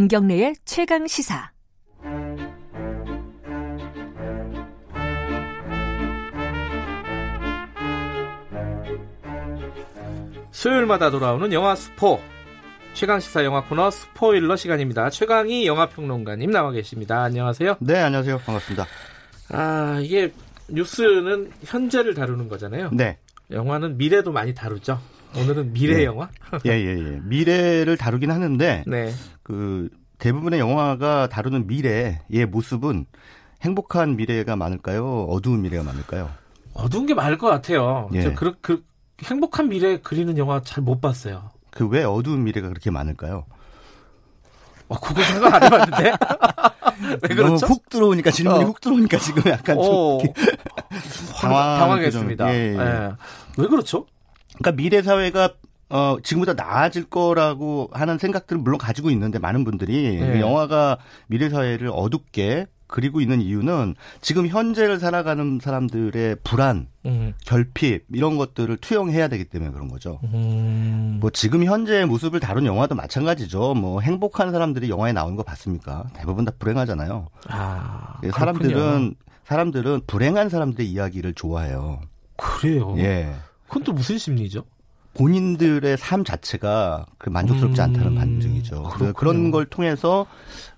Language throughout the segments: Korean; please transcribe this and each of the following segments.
김경래의 최강 시사. 수요일마다 돌아오는 영화 스포 최강 시사 영화 코너 스포일러 시간입니다. 최강희 영화 평론가님 나와 계십니다. 안녕하세요. 네, 안녕하세요. 반갑습니다. 아 이게 뉴스는 현재를 다루는 거잖아요. 네. 영화는 미래도 많이 다루죠. 오늘은 미래 네. 영화. 예, 예, 예. 미래를 다루긴 하는데 네. 그 대부분의 영화가 다루는 미래의 모습은 행복한 미래가 많을까요? 어두운 미래가 많을까요? 어두운 게 많을 것 같아요. 예. 저 그, 그 행복한 미래 그리는 영화 잘 못 봤어요. 그 왜 어두운 미래가 그렇게 많을까요? 어, 그거 생각 안 해봤는데. 왜 그렇죠? 훅 들어오니까 질문이 어. 훅 들어오니까 지금 약간 좀 오, 이렇게 당황, 당황했습니다. 좀, 예, 예. 예. 왜 그렇죠? 그러니까 미래 사회가 어, 지금보다 나아질 거라고 하는 생각들을 물론 가지고 있는데 많은 분들이 네. 그 영화가 미래 사회를 어둡게 그리고 있는 이유는 지금 현재를 살아가는 사람들의 불안, 음. 결핍 이런 것들을 투영해야 되기 때문에 그런 거죠. 음. 뭐 지금 현재의 모습을 다룬 영화도 마찬가지죠. 뭐 행복한 사람들이 영화에 나오는 거 봤습니까? 대부분 다 불행하잖아요. 아, 예, 그렇군요. 사람들은 사람들은 불행한 사람들의 이야기를 좋아해요. 그래요. 예. 그건 또 무슨 심리죠? 본인들의 삶 자체가 그 만족스럽지 음, 않다는 반증이죠. 그래서 그렇군요. 그런 걸 통해서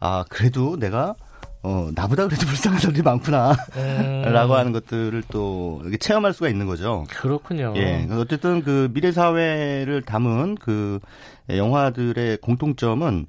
아 그래도 내가 어 나보다 그래도 불쌍한 사람들이 많구나라고 음. 하는 것들을 또 이렇게 체험할 수가 있는 거죠. 그렇군요. 예, 어쨌든 그 미래 사회를 담은 그 영화들의 공통점은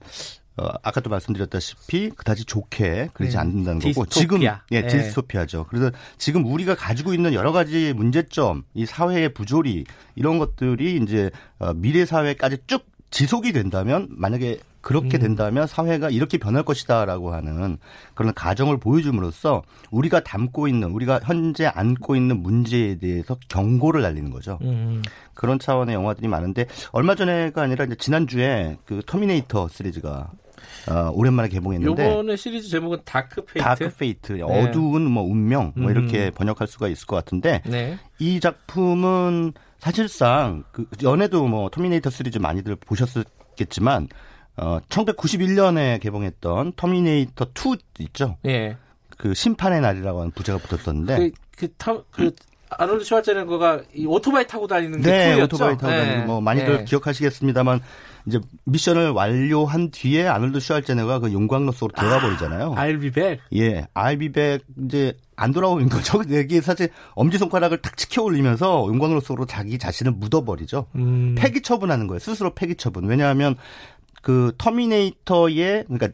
어, 아까도 말씀드렸다시피 그다지 좋게 그러지 네. 않는다는 거고 디스토피아. 지금 예, 예. 디스토피아죠. 그래서 지금 우리가 가지고 있는 여러 가지 문제점, 이 사회의 부조리 이런 것들이 이제 어, 미래 사회까지 쭉 지속이 된다면 만약에 그렇게 음. 된다면 사회가 이렇게 변할 것이다라고 하는 그런 가정을 보여줌으로써 우리가 담고 있는 우리가 현재 안고 있는 문제에 대해서 경고를 날리는 거죠. 음. 그런 차원의 영화들이 많은데 얼마 전에가 아니라 이제 지난주에 그 터미네이터 시리즈가 어, 오랜만에 개봉했는데 요번에 시리즈 제목은 Dark Fate. Dark Fate 어두운 뭐 운명 뭐 음. 이렇게 번역할 수가 있을 것 같은데 네. 이 작품은 사실상 그 전에도 뭐 터미네이터 시리즈 많이들 보셨겠지만 어 1991년에 개봉했던 터미네이터 2 있죠. 예. 그 심판의 날이라고 하는 부제가 붙었었는데 그, 그, 터, 그, 아놀드 슈왈제네거가 이 오토바이 타고 다니는 게 네? 오토바이 타고 네. 다니고 뭐 많이들 네. 기억하시겠습니다만 이제 미션을 완료한 뒤에 아놀드 슈왈제네가 그 용광로 속으로 들어가 버리잖아요. I'll be back. 예, I'll be back 이제 안 돌아오는 거죠. 여기 사실 엄지 손가락을 탁 치켜 올리면서 용광로 속으로 자기 자신을 묻어버리죠. 음. 폐기 처분하는 거예요. 스스로 폐기 처분. 왜냐하면 그 터미네이터의 그러니까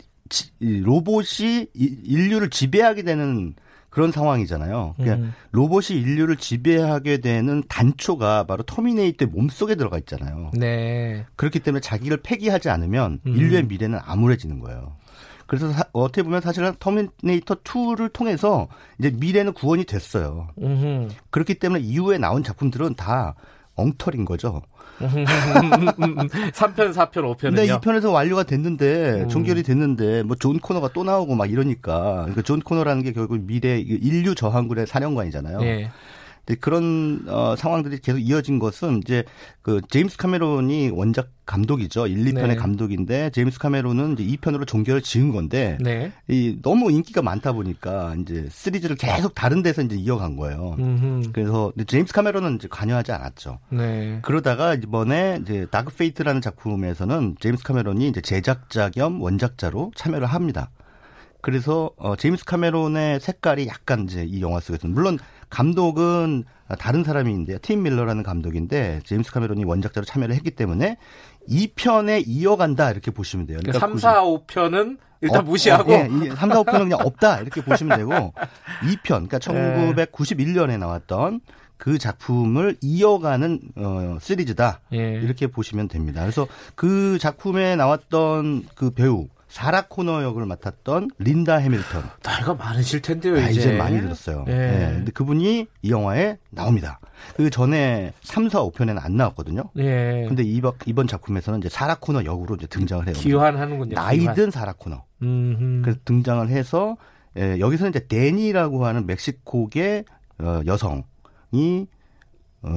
로봇이 이- 인류를 지배하게 되는 그런 상황이잖아요. 그러니까 음. 로봇이 인류를 지배하게 되는 단초가 바로 터미네이터의 몸속에 들어가 있잖아요. 네. 그렇기 때문에 자기를 폐기하지 않으면 음. 인류의 미래는 암울해지는 거예요. 그래서 사- 어떻게 보면 사실은 터미네이터 2를 통해서 이제 미래는 구원이 됐어요. 음흠. 그렇기 때문에 이후에 나온 작품들은 다 엉터리인 거죠. 3편, 4편, 5편은요? 근데 이 편에서 완료가 됐는데 음. 종결이 됐는데 뭐 존 코너가 또 나오고 막 이러니까 그러니까 존 코너라는 게 결국 미래 인류 저항군의 사령관이잖아요. 예. 그런 어, 상황들이 계속 이어진 것은 이제 그 제임스 카메론이 원작 감독이죠. 1, 2편의 네. 감독인데 제임스 카메론은 이제 2편으로 종결을 지은 건데 네. 이 너무 인기가 많다 보니까 이제 시리즈를 계속 다른 데서 이제 이어간 거예요. 음흠. 그래서 제임스 카메론은 이제 관여하지 않았죠. 네. 그러다가 이번에 이제 Dark Fate라는 작품에서는 제임스 카메론이 이제 제작자 겸 원작자로 참여를 합니다. 그래서 어 제임스 카메론의 색깔이 약간 이제 이 영화 속에서 물론 감독은 다른 사람인데요. 팀 밀러라는 감독인데 제임스 카메론이 원작자로 참여를 했기 때문에 2편에 이어간다 이렇게 보시면 돼요. 그러니까 3, 4, 5편은 일단 어, 무시하고 어, 예, 이 3, 4, 5편은 그냥 없다 이렇게 보시면 되고 2편 그러니까 네. 1991년에 나왔던 그 작품을 이어가는 어, 시리즈다 예. 이렇게 보시면 됩니다. 그래서 그 작품에 나왔던 그 배우 사라 코너 역을 맡았던 린다 해밀턴 나이가 많으실 텐데요, 아, 이제. 이제 많이 들었어요. 예. 예, 근데 그분이 이 영화에 나옵니다. 그 전에 3, 4, 5편에는 안 나왔거든요. 예. 근데 이번, 이번 작품에서는 이제 사라 코너 역으로 이제 등장을 해요. 기환하는군요. 나이 기환. 든 사라 코너. 음흠. 그래서 등장을 해서 예, 여기서는 이제 데니라고 하는 멕시코계 어, 여성이 어,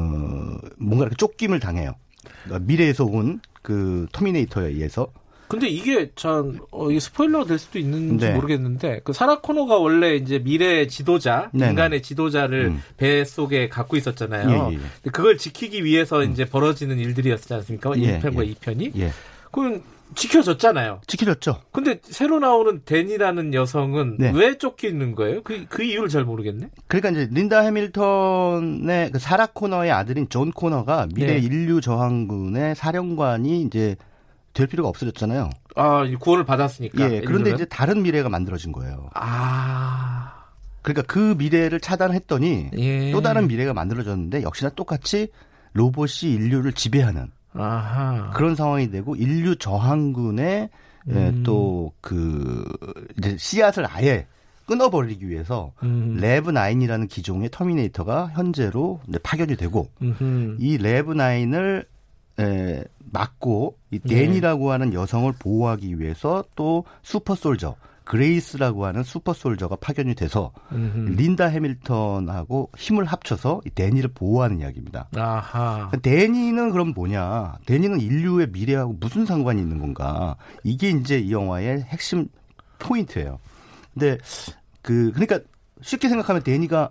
뭔가 이렇게 쫓김을 당해요. 그러니까 미래에서 온 그 터미네이터에 의해서 근데 이게 전 어, 이게 스포일러가 될 수도 있는지 네. 모르겠는데 그 사라 코너가 원래 이제 미래 지도자, 네네. 인간의 지도자를 음. 배 속에 갖고 있었잖아요. 예, 예, 예. 근데 그걸 지키기 위해서 이제 벌어지는 일들이었지 않습니까? 예, 1편과 예. 2편이. 예. 그럼 지켜졌잖아요. 지켜졌죠. 근데 새로 나오는 대니라는 여성은 네. 왜 쫓기는 거예요? 그, 그 이유를 잘 모르겠네. 그러니까 이제 린다 해밀턴의 그 사라 코너의 아들인 존 코너가 미래 네. 인류 저항군의 사령관이 이제 될 필요가 없어졌잖아요. 아, 이 구원을 받았으니까. 예. 그런데? 이제 다른 미래가 만들어진 거예요. 아, 그러니까 그 미래를 차단했더니 예. 또 다른 미래가 만들어졌는데 역시나 똑같이 로봇이 인류를 지배하는 아하. 그런 상황이 되고 인류 저항군의 예, 음. 또 그 이제 씨앗을 아예 끊어버리기 위해서 음. 레브 9이라는 기종의 터미네이터가 현재로 파견이 되고 음흠. 이 레브 9을 에, 막고 이 네. 대니라고 하는 여성을 보호하기 위해서 또 super soldier 그레이스라고 하는 super soldier가 파견이 돼서 음흠. 린다 해밀턴하고 힘을 합쳐서 이 대니를 보호하는 이야기입니다. 아하. 대니는 그럼 뭐냐? 대니는 인류의 미래하고 무슨 상관이 있는 건가? 이게 이제 이 영화의 핵심 포인트예요. 근데 그 그러니까 쉽게 생각하면 대니가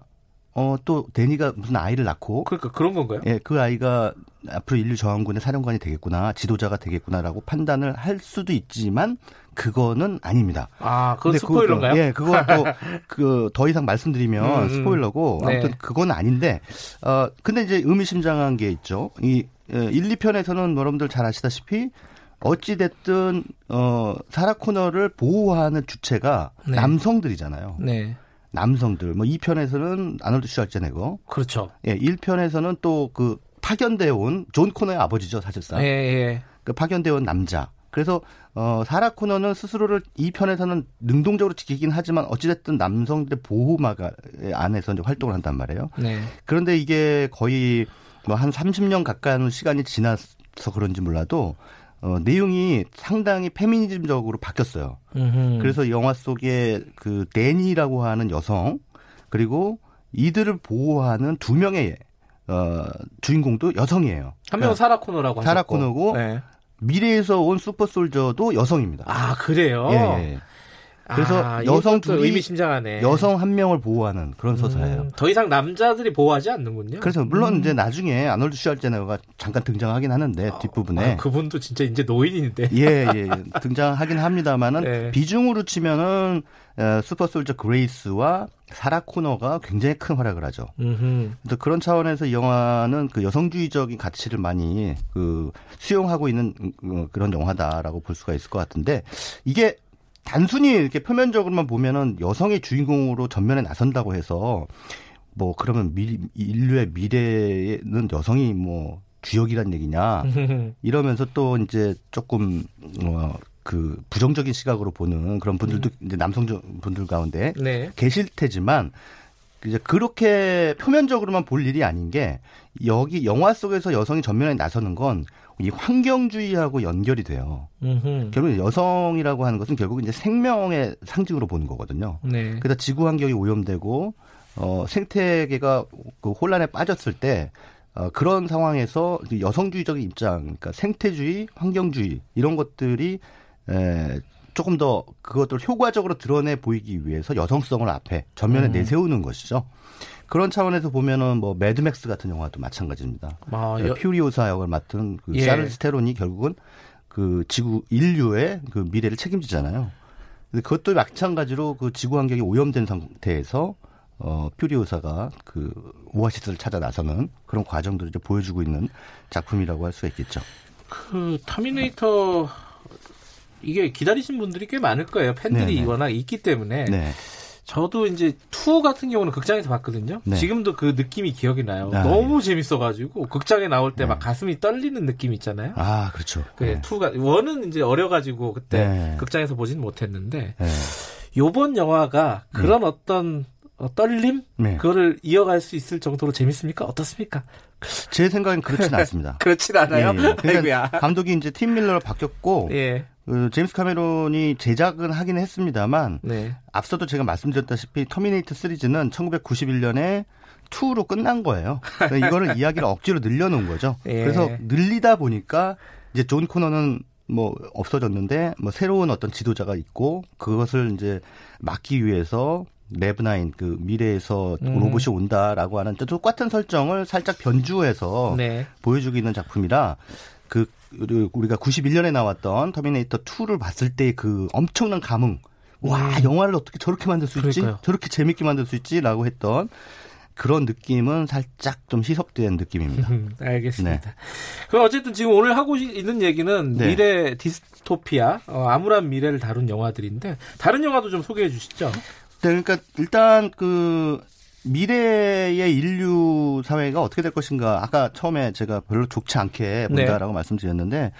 어 또 데니가 무슨 아이를 낳고 그러니까 그런 건가요? 예, 그 아이가 앞으로 인류 저항군의 사령관이 되겠구나, 지도자가 되겠구나라고 판단을 할 수도 있지만 그거는 아닙니다. 아, 그건 스포일러인가요? 그거, 예, 그것도 그더 이상 말씀드리면 음, 음. 스포일러고 네. 아무튼 그건 아닌데 어 근데 이제 의미심장한 게 있죠. 이 어, 1, 2편에서는 여러분들 잘 아시다시피 어찌 됐든 어 사라 코너를 보호하는 주체가 네. 남성들이잖아요. 네. 남성들. 뭐 2편에서는 아놀드 슈왈제네거. 그렇죠. 예, 1편에서는 또 그 파견되어 온 존 코너의 아버지죠, 사실상. 예, 예. 그 파견되어 온 남자. 그래서 어 사라 코너는 스스로를 이 편에서는 능동적으로 지키긴 하지만 어찌 됐든 남성들의 보호막 안에서 이제 활동을 한단 말이에요. 네. 그런데 이게 거의 뭐 한 30년 가까운 시간이 지나서 그런지 몰라도 어 내용이 상당히 페미니즘적으로 바뀌었어요. 음흠. 그래서 영화 속에 그 데니라고 하는 여성 그리고 이들을 보호하는 두 명의 어 주인공도 여성이에요. 한 명은 사라 코너라고 사라 하셨고. 코너고 네. 미래에서 온 슈퍼 솔저도 여성입니다. 아, 그래요? 예, 예. 그래서 아, 여성 둘이 의미심장하네. 여성 한 명을 보호하는 그런 서사예요. 음, 더 이상 남자들이 보호하지 않는군요. 그래서 물론 이제 나중에 아놀드 슈왈제네거가 잠깐 등장하긴 하는데 뒷부분에 아, 그분도 진짜 이제 노인인데. 예, 예, 등장하긴 합니다만은 네. 비중으로 치면은 어, 슈퍼솔저 그레이스와 사라 코너가 굉장히 큰 활약을 하죠. 음흠. 그런 차원에서 이 영화는 그 여성주의적인 가치를 많이 그 수용하고 있는 어, 그런 영화다라고 볼 수가 있을 것 같은데 이게 단순히 이렇게 표면적으로만 보면은 여성의 주인공으로 전면에 나선다고 해서 뭐 그러면 미, 인류의 미래는 여성이 뭐 주역이란 얘기냐 이러면서 또 이제 조금 어그 부정적인 시각으로 보는 그런 분들도 이제 남성 분들 가운데 네. 계실 테지만 이제 그렇게 표면적으로만 볼 일이 아닌 게 여기 영화 속에서 여성이 전면에 나서는 건 이 환경주의하고 연결이 돼요. 음흠. 결국 여성이라고 하는 것은 결국 이제 생명의 상징으로 보는 거거든요. 네. 그래서 지구 환경이 오염되고 어 생태계가 그 혼란에 빠졌을 때 어, 그런 상황에서 여성주의적인 입장, 그러니까 생태주의, 환경주의 이런 것들이 에, 조금 더 그것들 효과적으로 드러내 보이기 위해서 여성성을 앞에 전면에 음. 내세우는 것이죠. 그런 차원에서 보면은 뭐 매드맥스 같은 영화도 마찬가지입니다. 아, 예, 여, 퓨리오사 역을 맡은 그 예. 샤를스 테론이 결국은 그 지구 인류의 그 미래를 책임지잖아요. 근데 그것도 마찬가지로 그 지구 환경이 오염된 상태에서 어 퓨리오사가 그 오아시스를 찾아 나서는 그런 과정들을 이제 보여주고 있는 작품이라고 할 수가 있겠죠. 그 터미네이터 이게 기다리신 분들이 꽤 많을 거예요. 팬들이 네네. 워낙 있기 때문에. 네. 저도 이제 two 같은 경우는 극장에서 봤거든요. 네. 지금도 그 느낌이 기억이 나요. 아, 너무 재밌어가지고 극장에 나올 때 네. 막 가슴이 떨리는 느낌 있잖아요. 아 그렇죠. 그 네. two가 one은 이제 어려가지고 그때 네. 극장에서 보진 못했는데 네. 요번 영화가 그런 어떤 어, 떨림 네. 그거를 이어갈 수 있을 정도로 재밌습니까? 어떻습니까? 제 생각엔 그렇진 않습니다. 그렇진 않아요. 예, 예. 그러니까. 감독이 이제 팀 밀러로 바뀌었고 예. 그 제임스 카메론이 제작은 하긴 했습니다만 네. 앞서도 제가 말씀드렸다시피 터미네이터 시리즈는 1991년에 2로 끝난 거예요. 그러니까 이거를 이야기를 억지로 늘려놓은 거죠. 예. 그래서 늘리다 보니까 이제 존 코너는 뭐 없어졌는데 뭐 새로운 어떤 지도자가 있고 그것을 이제 막기 위해서 레브나인 그 미래에서 음. 로봇이 온다라고 하는 똑같은 설정을 살짝 변주해서 네. 보여주고 있는 작품이라 그 우리가 91년에 나왔던 터미네이터 2를 봤을 때 그 엄청난 감흥. 와, 음. 영화를 어떻게 저렇게 만들 수 있지? 그러니까요. 저렇게 재밌게 만들 수 있지?라고 했던 그런 느낌은 살짝 좀 희석된 느낌입니다. 음, 알겠습니다. 네. 그럼 어쨌든 지금 오늘 하고 있는 얘기는 네. 미래 디스토피아, 어, 암울한 미래를 다룬 영화들인데 다른 영화도 좀 소개해 주시죠. 네, 그러니까 일단 그 미래의 인류 사회가 어떻게 될 것인가 아까 처음에 제가 별로 좋지 않게 네. 본다라고 말씀드렸는데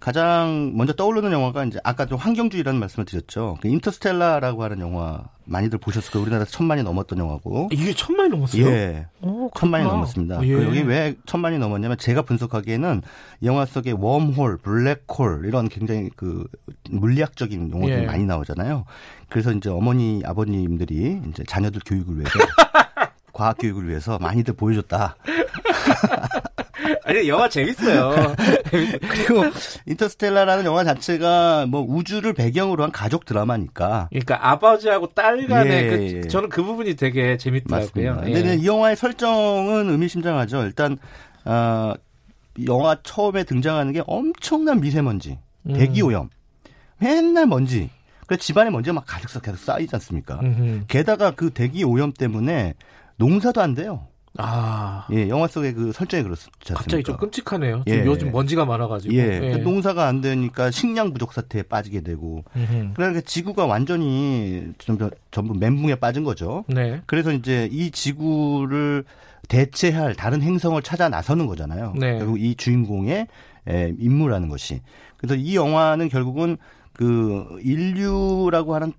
가장 먼저 떠오르는 영화가 이제 아까 좀 환경주의라는 말씀을 드렸죠. 그 인터스텔라라고 하는 영화 많이들 보셨을 거예요. 우리나라에서 천만이 넘었던 영화고. 이게 천만이 넘었어요. 예. 오, 천만이 그렇구나. 넘었습니다. 예. 그 여기 왜 천만이 넘었냐면 제가 분석하기에는 영화 속에 웜홀, 블랙홀 이런 굉장히 그 물리학적인 용어들이 예. 많이 나오잖아요. 그래서 이제 어머니, 아버님들이 이제 자녀들 교육을 위해서 과학 교육을 위해서 많이들 보여줬다. 아니 영화 재밌어요. 그리고 인터스텔라라는 영화 자체가 뭐 우주를 배경으로 한 가족 드라마니까 그러니까 아버지하고 딸 간의 예, 그, 예. 저는 그 부분이 되게 재밌더라고요. 맞습니다. 예. 근데 이 영화의 설정은 의미심장하죠. 일단 어, 영화 처음에 등장하는 게 엄청난 미세먼지, 음. 대기 오염, 맨날 먼지. 그래서 집안에 먼지가 막 가득 쌓 계속 쌓이지 않습니까? 음흠. 게다가 그 대기 오염 때문에 농사도 안 돼요. 아 예, 영화 속의 그 설정이 그렇지 않습니까? 갑자기 좀 끔찍하네요. 예. 요즘 먼지가 많아가지고. 예, 그 농사가 안 되니까 식량 부족 사태에 빠지게 되고, 음흠. 그러니까 지구가 완전히 전부, 전부 멘붕에 빠진 거죠. 네. 그래서 이제 이 지구를 대체할 다른 행성을 찾아 나서는 거잖아요. 네. 결국 이 주인공의 에, 임무라는 것이. 그래서 이 영화는 결국은 그 인류라고 하는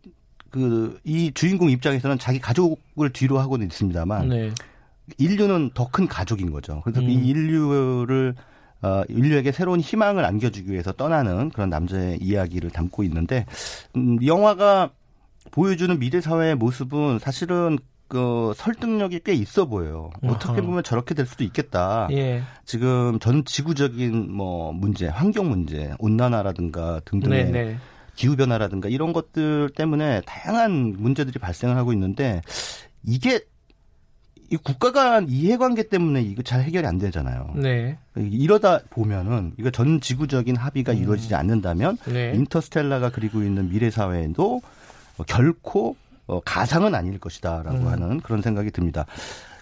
그 이 주인공 입장에서는 자기 가족을 뒤로 하고는 있습니다만 네. 인류는 더 큰 가족인 거죠. 그래서 음. 이 인류를 어, 인류에게 새로운 희망을 안겨주기 위해서 떠나는 그런 남자의 이야기를 담고 있는데 음, 이 영화가 보여주는 미래 사회의 모습은 사실은 그 설득력이 꽤 있어 보여요. 어떻게 아하. 보면 저렇게 될 수도 있겠다. 예. 지금 전 지구적인 뭐 문제, 환경 문제, 온난화라든가 등등의 네. 네. 기후 변화라든가 이런 것들 때문에 다양한 문제들이 발생을 하고 있는데 이게 이 국가 간 이해관계 때문에 이거 잘 해결이 안 되잖아요. 네. 이러다 보면은 이거 전 지구적인 합의가 이루어지지 않는다면 네. 인터스텔라가 그리고 있는 미래 사회도 어, 결코 어, 가상은 아닐 것이다라고 음. 하는 그런 생각이 듭니다.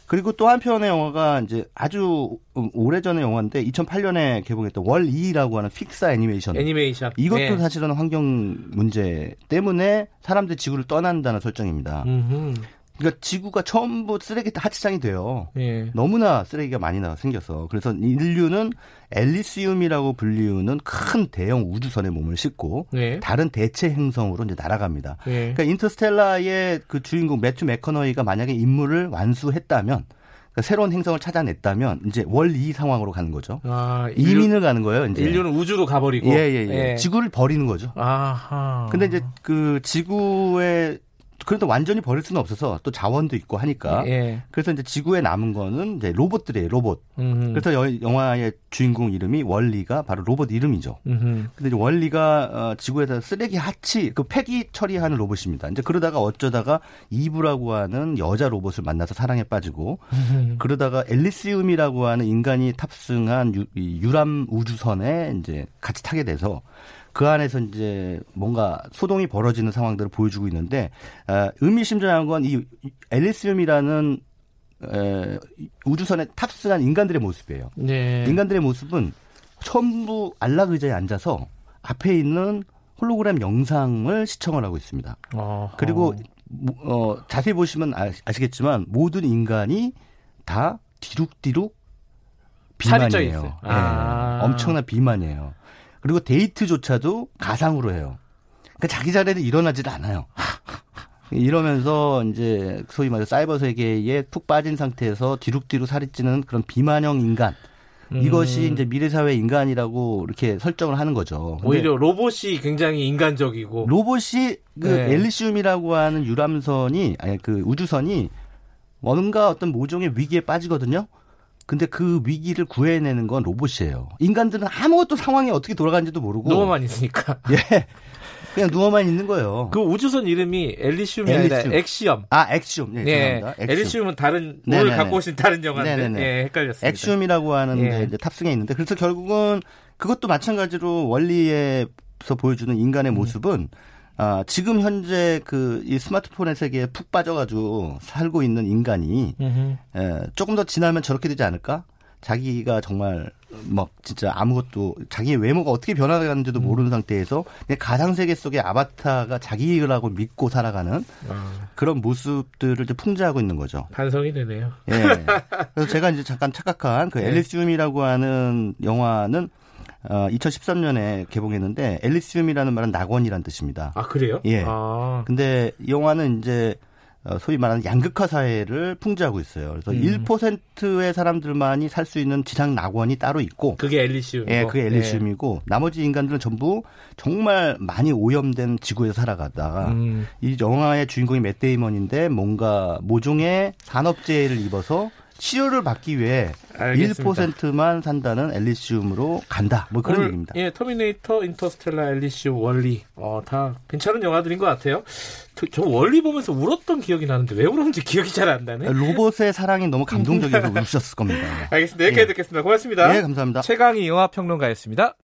그리고 또 한편의 영화가 이제 아주 오래전의 영화인데 2008년에 개봉했던 월 2라고 하는 픽사 애니메이션. 애니메이션. 이것도 네. 사실은 환경 문제 때문에 사람들이 지구를 떠난다는 설정입니다. 음흠. 그러니까 지구가 전부 쓰레기 하치장이 돼요. 예. 너무나 쓰레기가 많이 나 생겨서 그래서 인류는 앨리시움이라고 불리우는 큰 대형 우주선에 몸을 싣고 네. 다른 대체 행성으로 이제 날아갑니다. 예. 그러니까 인터스텔라의 그 주인공 매튜 맥커너이가 만약에 임무를 완수했다면 그러니까 새로운 행성을 찾아냈다면 이제 월2 상황으로 가는 거죠. 아, 인류, 이민을 가는 거예요. 이제 인류는 우주로 가버리고. 예 예예. 예, 지구를 버리는 거죠. 아하. 근데 이제 그 지구에 그래도 완전히 버릴 수는 없어서 또 자원도 있고 하니까 예. 그래서 이제 지구에 남은 거는 이제 로봇들이에요. 로봇. 음. 그래서 여- 영화의 주인공 이름이 월리가 바로 로봇 이름이죠. 음. 근데 이제 월리가 어, 지구에다 쓰레기 하치 그 폐기 처리하는 로봇입니다. 이제 그러다가 어쩌다가 이브라고 하는 여자 로봇을 만나서 사랑에 빠지고 그러다가 앨리시움이라고 하는 인간이 탑승한 유, 이 유람 우주선에 이제 같이 타게 돼서 그 안에서 이제 뭔가 소동이 벌어지는 상황들을 보여주고 있는데 아, 의미심장한 건이 앨리시움이라는 에, 우주선에 탑승한 인간들의 모습이에요. 네. 인간들의 모습은 전부 안락 의자에 앉아서 앞에 있는 홀로그램 영상을 시청을 하고 있습니다. 어허. 그리고 어, 자세히 보시면 아- 아시겠지만 모든 인간이 다 뒤룩뒤룩 비만이에요. 예, 아. 엄청난 비만이에요. 그리고 데이트조차도 가상으로 해요. 그러니까 자기 자리에서 일어나지도 않아요. 이러면서 이제 소위 말해 사이버 세계에 푹 빠진 상태에서 뒤룩뒤룩 살이 찌는 그런 비만형 인간. 음. 이것이 이제 미래 사회 인간이라고 이렇게 설정을 하는 거죠. 오히려 로봇이 굉장히 인간적이고. 로봇이 그 네. 엘리시움이라고 하는 유람선이 아니 그 우주선이 뭔가 어떤 모종의 위기에 빠지거든요. 근데 그 위기를 구해내는 건 로봇이에요. 인간들은 아무것도 상황이 어떻게 돌아가는지도 모르고 누워만 있으니까. 예. 그냥 누워만 있는 거예요. 그 우주선 이름이 엘리시움이 아니라 엘리시움. 엑시엄. 아, 엑시움. 예, 네, 죄송합니다. 엑시움. 엘리시움은 다른 네네네. 뭘 갖고 오신 다른 영화인데 네네네. 예, 헷갈렸습니다. 엑시움이라고 하는 예. 데 이제 탑승해 있는데 그래서 결국은 그것도 마찬가지로 원리에서 보여주는 인간의 음. 모습은 아, 지금 현재 그 이 스마트폰의 세계에 푹 빠져가지고 살고 있는 인간이. 에, 조금 더 지나면 저렇게 되지 않을까? 자기가 정말 막 진짜 아무것도 자기의 외모가 어떻게 변화가는지도 모르는 상태에서 가상 세계 속의 아바타가 자기라고 믿고 살아가는 아, 그런 모습들을 이제 풍자하고 있는 거죠. 반성이 되네요. 예. 그래서 제가 이제 잠깐 착각한 그 네. 엘리시움이라고 하는 영화는 어, 2013년에 개봉했는데 엘리시움이라는 말은 낙원이란 뜻입니다. 아 그래요? 예. 아, 근데 이 영화는 이제 어, 소위 말하는 양극화 사회를 풍자하고 있어요. 그래서 음. 1%의 사람들만이 살 수 있는 지상 낙원이 따로 있고 그게 엘리시움. 예, 그게 엘리시움이고 나머지 인간들은 전부 정말 많이 오염된 지구에서 살아가다가 음. 이 영화의 주인공이 맷 데이먼인데 뭔가 모종의 산업재해를 입어서 치료를 받기 위해 알겠습니다. 1%만 산다는 엘리시움으로 간다. 뭐 그런 오늘, 얘기입니다. 예, 터미네이터, 인터스텔라, 엘리시움, 월-E. 어, 다 괜찮은 영화들인 것 같아요. 저, 저 월-E 보면서 울었던 기억이 나는데 왜 울었는지 기억이 잘 안 나네. 로봇의 사랑이 너무 감동적이어서 우셨을 겁니다. 알겠습니다. 여기까지 예. 듣겠습니다. 고맙습니다. 네, 감사합니다. 최광희 영화평론가였습니다.